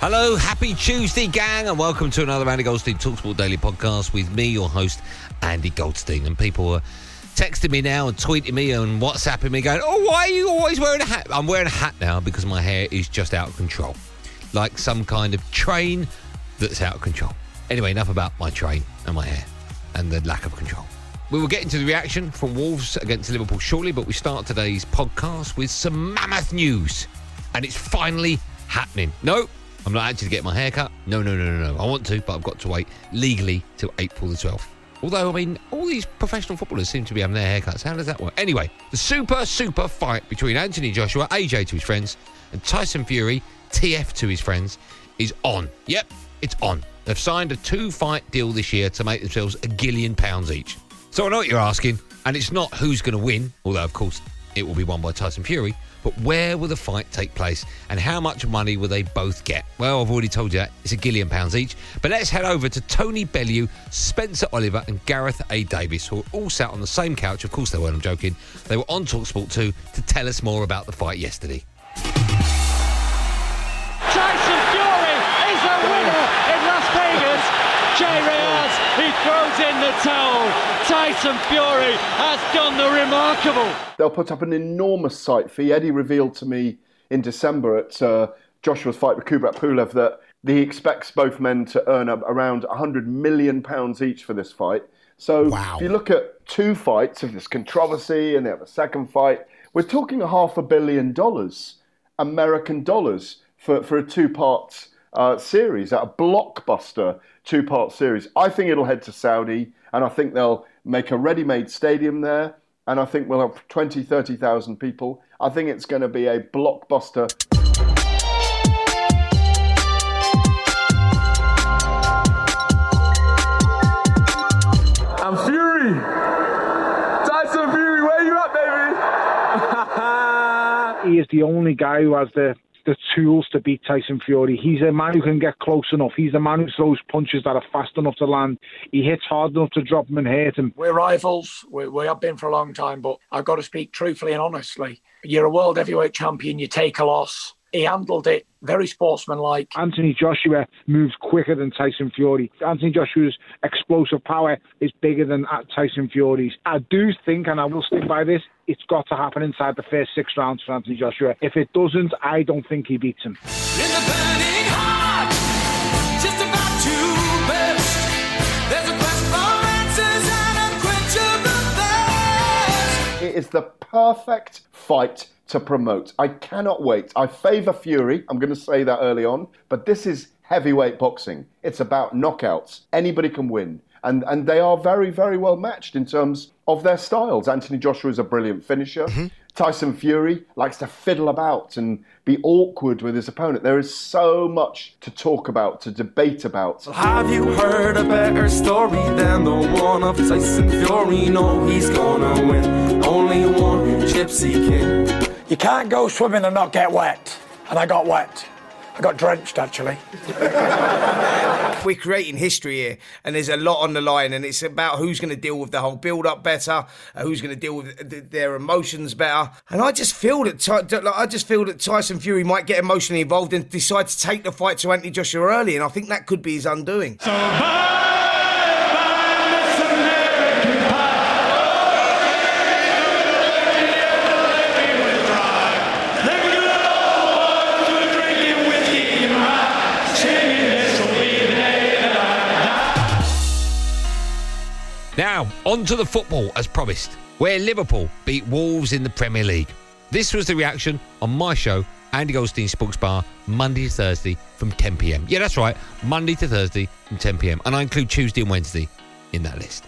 Hello, happy Tuesday, gang, and welcome to another Andy Goldstein Talksport Daily podcast with me, your host, Andy Goldstein. And people are texting me now and tweeting me and WhatsApping me, going, "Oh, why are you always wearing a hat?" I'm wearing a hat now because my hair is just out of control, like some kind of train that's out of control. Anyway, enough about my train and my hair and the lack of control. We will get into the reaction from Wolves against Liverpool shortly, but we start today's podcast with some mammoth news. And it's finally happening. No, I'm not actually getting my hair cut. No, no, no, no, no. I want to, but I've got to wait legally till April the 12th. Although, I mean, all these professional footballers seem to be having their haircuts. How does that work? Anyway, the super, super fight between Anthony Joshua, AJ to his friends, and Tyson Fury, TF to his friends, is on. Yep, it's on. They've signed a two fight deal this year to make themselves a gillion pounds each. So I know what you're asking, and it's not who's going to win, although, of course, it will be won by Tyson Fury, but where will the fight take place and how much money will they both get? Well, I've already told you that. It's a gillion pounds each. But let's head over to Tony Bellew, Spencer Oliver, and Gareth A. Davies, who all sat on the same couch. Of course they weren't, I'm joking. They were on Talksport 2 to tell us more about the fight yesterday. Jay Reyes, he throws in the towel. Tyson Fury has done the remarkable. They'll put up an enormous site fee. Eddie revealed to me in December at uh, Joshua's fight with Kubrat Pulev that he expects both men to earn up around 100 million pounds each for this fight. So if you look at two fights of this controversy and they have a second fight, we're talking a half a billion dollars, American dollars, for, for a two-part uh, series, a blockbuster two-part series. I think it'll head to Saudi, and I think they'll make a ready-made stadium there, and I think we'll have 20, 30,000 people. I think it's going to be a blockbuster. I'm Fury. Tyson Fury, where you at, baby? he is the only guy who has the the tools to beat Tyson Fury. He's a man who can get close enough. He's a man who throws punches that are fast enough to land. He hits hard enough to drop him and hurt him. We're rivals. We, we have been for a long time, but I've got to speak truthfully and honestly. You're a world heavyweight champion. You take a loss. He handled it very sportsmanlike. Anthony Joshua moves quicker than Tyson Fury. Anthony Joshua's explosive power is bigger than Tyson Fury's. I do think, and I will stick by this, it's got to happen inside the first six rounds for Anthony Joshua. If it doesn't, I don't think he beats him. It is the perfect fight to promote. I cannot wait. I favour Fury. I'm going to say that early on, but this is heavyweight boxing. It's about knockouts. Anybody can win. And, and they are very, very well matched in terms of their styles. Anthony Joshua is a brilliant finisher. Mm-hmm. Tyson Fury likes to fiddle about and be awkward with his opponent. There is so much to talk about, to debate about. Have you heard a better story than the one of Tyson Fury? No, he's gonna win. Only one gypsy king. You can't go swimming and not get wet. And I got wet. I got drenched, actually. We're creating history here, and there's a lot on the line, and it's about who's going to deal with the whole build-up better, uh, who's going to deal with th- their emotions better. And I just feel that Ty- like, I just feel that Tyson Fury might get emotionally involved and decide to take the fight to Anthony Joshua early, and I think that could be his undoing. Now, on On to the football, as promised, where Liverpool beat Wolves in the Premier League. This was the reaction on my show, Andy Goldstein Sports Bar, Monday to Thursday from 10 pm. Yeah, that's right, Monday to Thursday from 10 pm. And I include Tuesday and Wednesday in that list.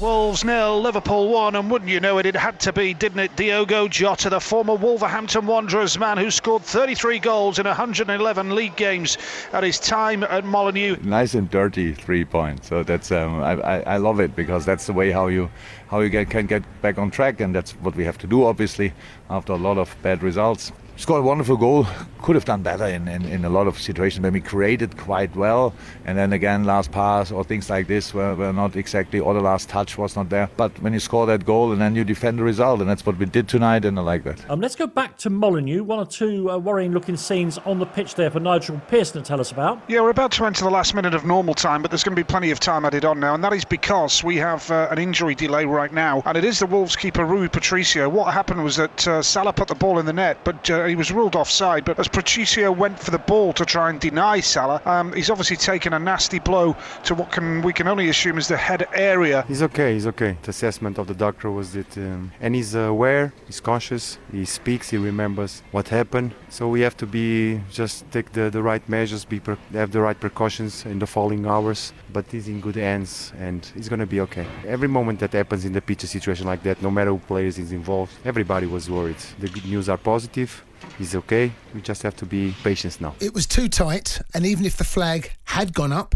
Wolves nil, Liverpool one, and wouldn't you know it, it had to be, didn't it? Diogo Jota, the former Wolverhampton Wanderers man who scored 33 goals in 111 league games at his time at Molineux. Nice and dirty three points. So that's um, I, I, I love it because that's the way how you how you get, can get back on track, and that's what we have to do. Obviously, after a lot of bad results scored a wonderful goal. Could have done better in, in, in, a lot of situations when we created quite well. And then again, last pass or things like this were, were not exactly, or the last touch was not there. But when you score that goal and then you defend the result, and that's what we did tonight, and I like that. Um, let's go back to Molineux. One or two uh, worrying looking scenes on the pitch there for Nigel Pearson to tell us about. Yeah, we're about to enter the last minute of normal time, but there's going to be plenty of time added on now. And that is because we have uh, an injury delay right now. And it is the Wolves keeper, Rui Patricio. What happened was that uh, Salah put the ball in the net, but uh, he was ruled offside. But as Patricio went for the ball to try and deny Salah, um, he's obviously taken a nasty blow to what can we can only assume is the head area. He's okay. He's okay. The assessment of the doctor was that, um, and he's aware. He's conscious. He speaks. He remembers what happened. So we have to be just take the, the right measures, be pre- have the right precautions in the following hours. But he's in good hands, and he's gonna be okay. Every moment that happens in the pitch, a situation like that, no matter who players is involved, everybody was worried. The good news are positive he's okay. We just have to be patient now. It was too tight, and even if the flag had gone up,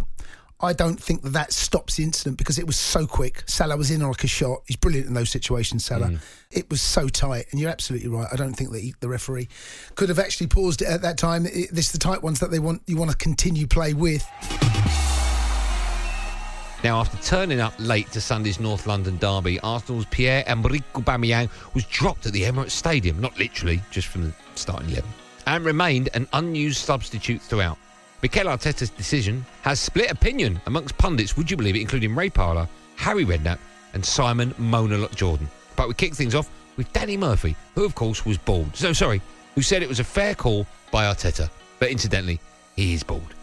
I don't think that that stops the incident because it was so quick. Salah was in like a shot. He's brilliant in those situations, Salah. Mm. It was so tight, and you're absolutely right. I don't think that he, the referee could have actually paused it at that time. It, this is the tight ones that they want you want to continue play with. Now, after turning up late to Sunday's North London derby, Arsenal's Pierre-Emerick Aubameyang was dropped at the Emirates Stadium, not literally, just from the starting 11, and remained an unused substitute throughout. Mikel Arteta's decision has split opinion amongst pundits, would you believe it, including Ray Parlour, Harry Redknapp, and Simon Mona Jordan. But we kick things off with Danny Murphy, who, of course, was bald. So, sorry, who said it was a fair call by Arteta. But incidentally, he is bald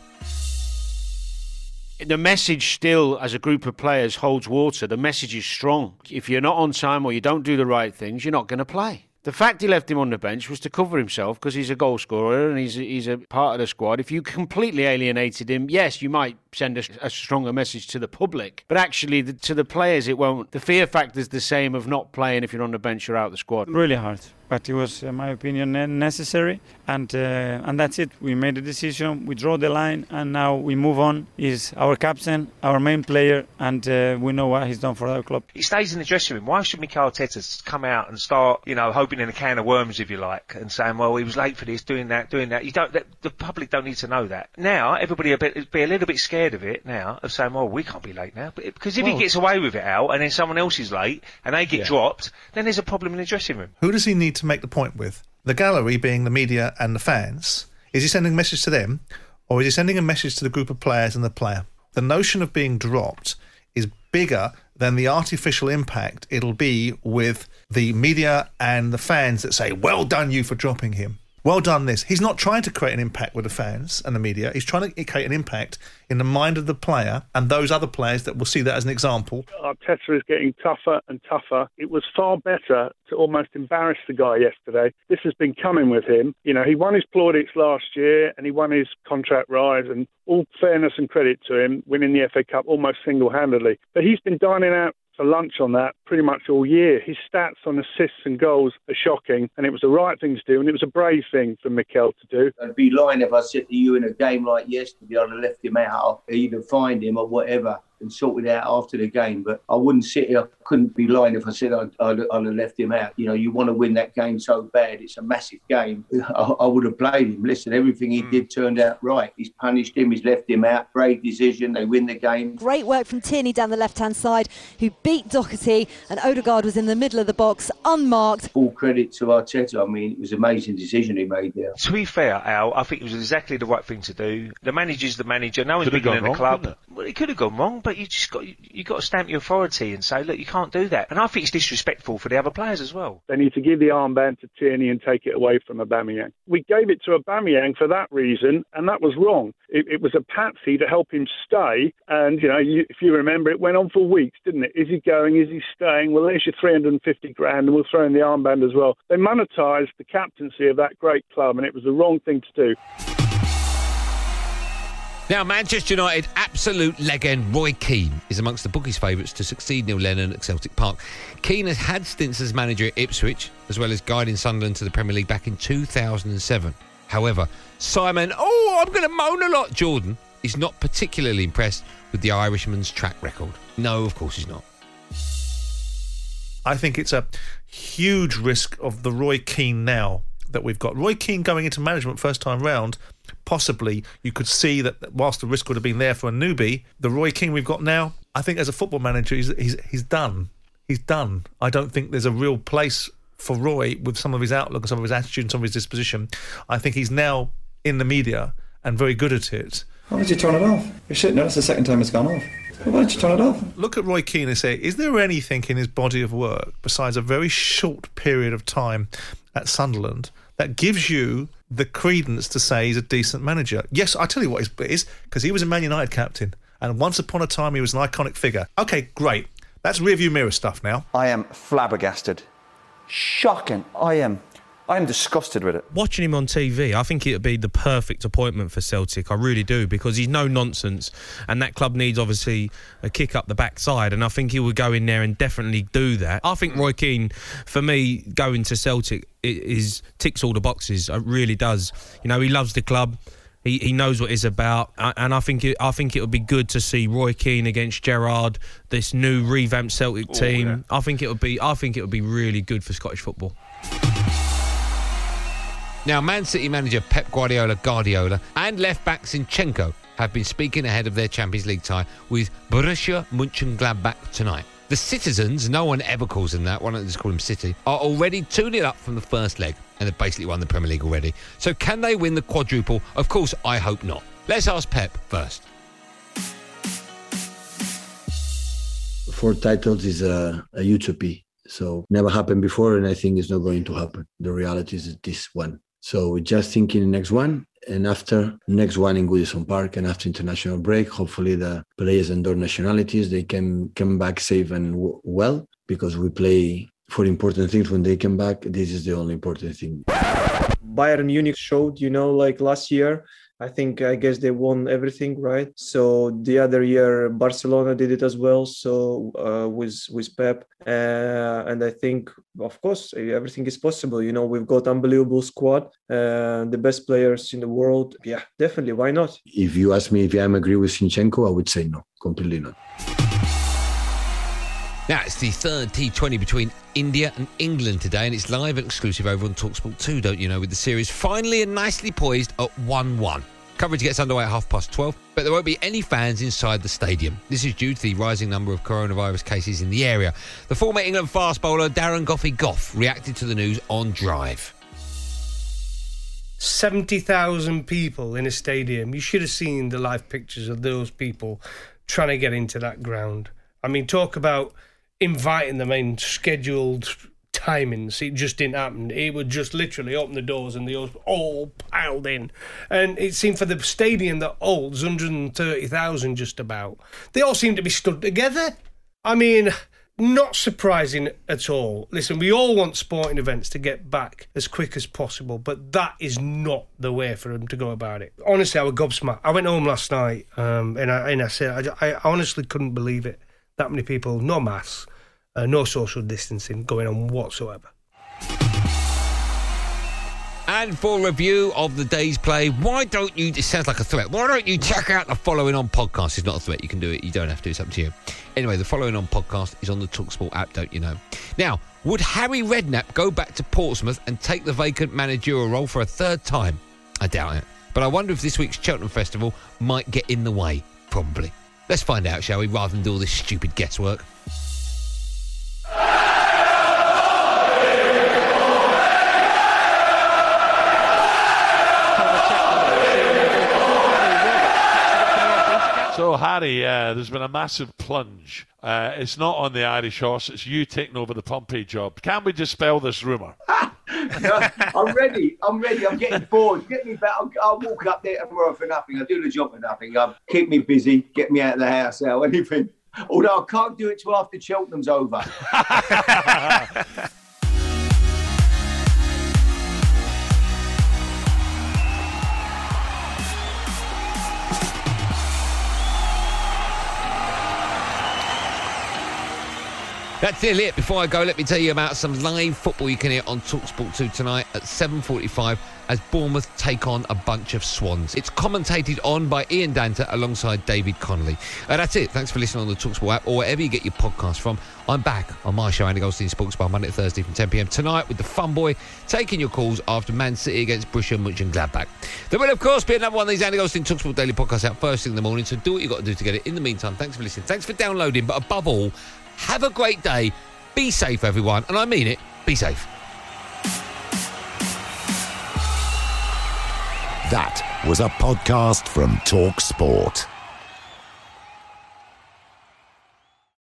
the message still, as a group of players, holds water. The message is strong. If you're not on time or you don't do the right things, you're not going to play. The fact he left him on the bench was to cover himself because he's a goal scorer and he's he's a part of the squad. If you completely alienated him, yes, you might send a, a stronger message to the public, but actually the, to the players, it won't. The fear factor is the same of not playing if you're on the bench or out of the squad. Really hard but it was, in my opinion, necessary, and uh, and that's it. We made a decision, we draw the line, and now we move on. He's our captain, our main player, and uh, we know what he's done for our club. He stays in the dressing room. Why should Mikel Arteta come out and start, you know, hoping in a can of worms, if you like, and saying, well, he was late for this, doing that, doing that. You don't. The public don't need to know that. Now everybody a bit, be a little bit scared of it now of saying, well, we can't be late now, because if well, he gets away with it out, and then someone else is late, and they get yeah. dropped, then there's a problem in the dressing room. Who does he to make the point with? The gallery being the media and the fans. Is he sending a message to them, or is he sending a message to the group of players and the player? The notion of being dropped is bigger than the artificial impact it'll be with the media and the fans that say, Well done, you, for dropping him well done this. He's not trying to create an impact with the fans and the media. He's trying to create an impact in the mind of the player and those other players that will see that as an example. Uh, Arteta is getting tougher and tougher. It was far better to almost embarrass the guy yesterday. This has been coming with him. You know, he won his plaudits last year and he won his contract rise and all fairness and credit to him, winning the FA Cup almost single-handedly. But he's been dining out for lunch on that pretty much all year. His stats on assists and goals are shocking, and it was the right thing to do, and it was a brave thing for Mikel to do. I'd be lying if I said to you in a game like yesterday I'd have left him out, either find him or whatever and sorted out after the game. But I wouldn't sit here, I couldn't be lying if I said I'd, I'd, I'd, have left him out. You know, you want to win that game so bad. It's a massive game. I, I would have played him. Listen, everything he mm. did turned out right. He's punished him, he's left him out. Brave decision. They win the game. Great work from Tierney down the left hand side, who beat Doherty, and Odegaard was in the middle of the box, unmarked. Full credit to Arteta. I mean, it was an amazing decision he made there. To be fair, Al, I think it was exactly the right thing to do. The manager's the manager. No one's bigger than the club. Well, it could have gone wrong, but like you just got you, got to stamp your authority and say, look, you can't do that. And I think it's disrespectful for the other players as well. They need to give the armband to Tierney and take it away from Aubameyang. We gave it to Aubameyang for that reason, and that was wrong. It, it was a patsy to help him stay, and you know, you, if you remember, it went on for weeks, didn't it? Is he going? Is he staying? Well, there's your 350 grand, and we'll throw in the armband as well. They monetised the captaincy of that great club, and it was the wrong thing to do. Now, Manchester United absolute legend Roy Keane is amongst the bookies' favourites to succeed Neil Lennon at Celtic Park. Keane has had stints as manager at Ipswich, as well as guiding Sunderland to the Premier League back in 2007. However, Simon, oh, I'm going to moan a lot, Jordan, is not particularly impressed with the Irishman's track record. No, of course he's not. I think it's a huge risk of the Roy Keane now that we've got. Roy Keane going into management first time round, possibly you could see that whilst the risk would have been there for a newbie, the Roy Keane we've got now, I think as a football manager, he's, he's, he's done. He's done. I don't think there's a real place for Roy with some of his outlook and some of his attitude and some of his disposition. I think he's now in the media and very good at it. Why did you turn it off? You're sitting there, it's the second time it's gone off. Why don't you turn it off? Look at Roy Keane and say, is there anything in his body of work besides a very short period of time at Sunderland that gives you the credence to say he's a decent manager? Yes, I tell you what his bit is because he was a Man United captain. And once upon a time, he was an iconic figure. Okay, great. That's rearview mirror stuff now. I am flabbergasted. Shocking. I am. I am disgusted with it. Watching him on TV, I think it'd be the perfect appointment for Celtic. I really do because he's no nonsense, and that club needs obviously a kick up the backside, and I think he would go in there and definitely do that. I think Roy Keane, for me, going to Celtic is ticks all the boxes. It really does. You know, he loves the club. He, he knows what it's about, and I think it, I think it would be good to see Roy Keane against Gerrard, this new revamped Celtic oh, team. yeah. I think it would be I think it would be really good for Scottish football. Now, Man City manager Pep Guardiola Guardiola and left back Zinchenko have been speaking ahead of their Champions League tie with Borussia Mönchengladbach tonight. The citizens, no one ever calls them that, why don't they just call them City, are already 2 0 up from the first leg and they've basically won the Premier League already. So can they win the quadruple? Of course, I hope not. Let's ask Pep first. four titles is a, a utopia. So never happened before, and I think it's not going to happen. The reality is this one. So we're just thinking the next one, and after next one in Goodison Park, and after international break, hopefully the players and their nationalities they can come back safe and w- well because we play for important things when they come back. This is the only important thing. Bayern Munich showed, you know, like last year. I think I guess they won everything, right? So the other year Barcelona did it as well. So uh, with with Pep, uh, and I think of course everything is possible. You know, we've got unbelievable squad, uh, the best players in the world. Yeah, definitely. Why not? If you ask me if I'm agree with Zinchenko, I would say no, completely not. Now, it's the third T20 between India and England today, and it's live and exclusive over on Talksport 2, don't you know, with the series finally and nicely poised at 1 1. Coverage gets underway at half past 12, but there won't be any fans inside the stadium. This is due to the rising number of coronavirus cases in the area. The former England fast bowler Darren Goughie Gough reacted to the news on Drive. 70,000 people in a stadium. You should have seen the live pictures of those people trying to get into that ground. I mean, talk about inviting them in scheduled timings. It just didn't happen. It would just literally open the doors and they all- all piled in. And it seemed for the stadium that holds 130,000 just about, they all seemed to be stood together. I mean, not surprising at all. Listen, we all want sporting events to get back as quick as possible, but that is not the way for them to go about it. Honestly, I was gobsmacked. I went home last night um, and, I, and I said, I, I honestly couldn't believe it. That many people, no masks, uh, no social distancing going on whatsoever. And for review of the day's play, why don't you? It sounds like a threat. Why don't you check out the following on podcast? It's not a threat. You can do it. You don't have to. It's up to you. Anyway, the following on podcast is on the Talksport app. Don't you know? Now, would Harry Redknapp go back to Portsmouth and take the vacant managerial role for a third time? I doubt it. But I wonder if this week's Cheltenham Festival might get in the way. Probably. Let's find out, shall we? Rather than do all this stupid guesswork. So Harry, uh, there's been a massive plunge. Uh, it's not on the Irish horse. It's you taking over the Pompey job. Can we dispel this rumour? I'm ready. I'm ready. I'm getting bored. Get me back. I'll, I'll walk up there tomorrow for nothing. I'll do the job for nothing. Um, keep me busy. Get me out of the house. Out anything. Although I can't do it till after Cheltenham's over. That's it. Before I go, let me tell you about some live football you can hear on Talksport 2 tonight at 7.45 as Bournemouth take on a bunch of Swans. It's commentated on by Ian Danter alongside David Connolly. Uh, that's it. Thanks for listening on the Talksport app or wherever you get your podcast from. I'm back on my show, Andy Goldstein Sports Bar, Monday to Thursday from 10pm tonight with the Fun Boy taking your calls after Man City against Borussia Mönchengladbach. There will, of course, be another one of these Andy Goldstein Talksport Daily podcasts out first thing in the morning, so do what you've got to do to get it. In the meantime, thanks for listening. Thanks for downloading, but above all, have a great day. Be safe, everyone. And I mean it. Be safe. That was a podcast from Talk Sport.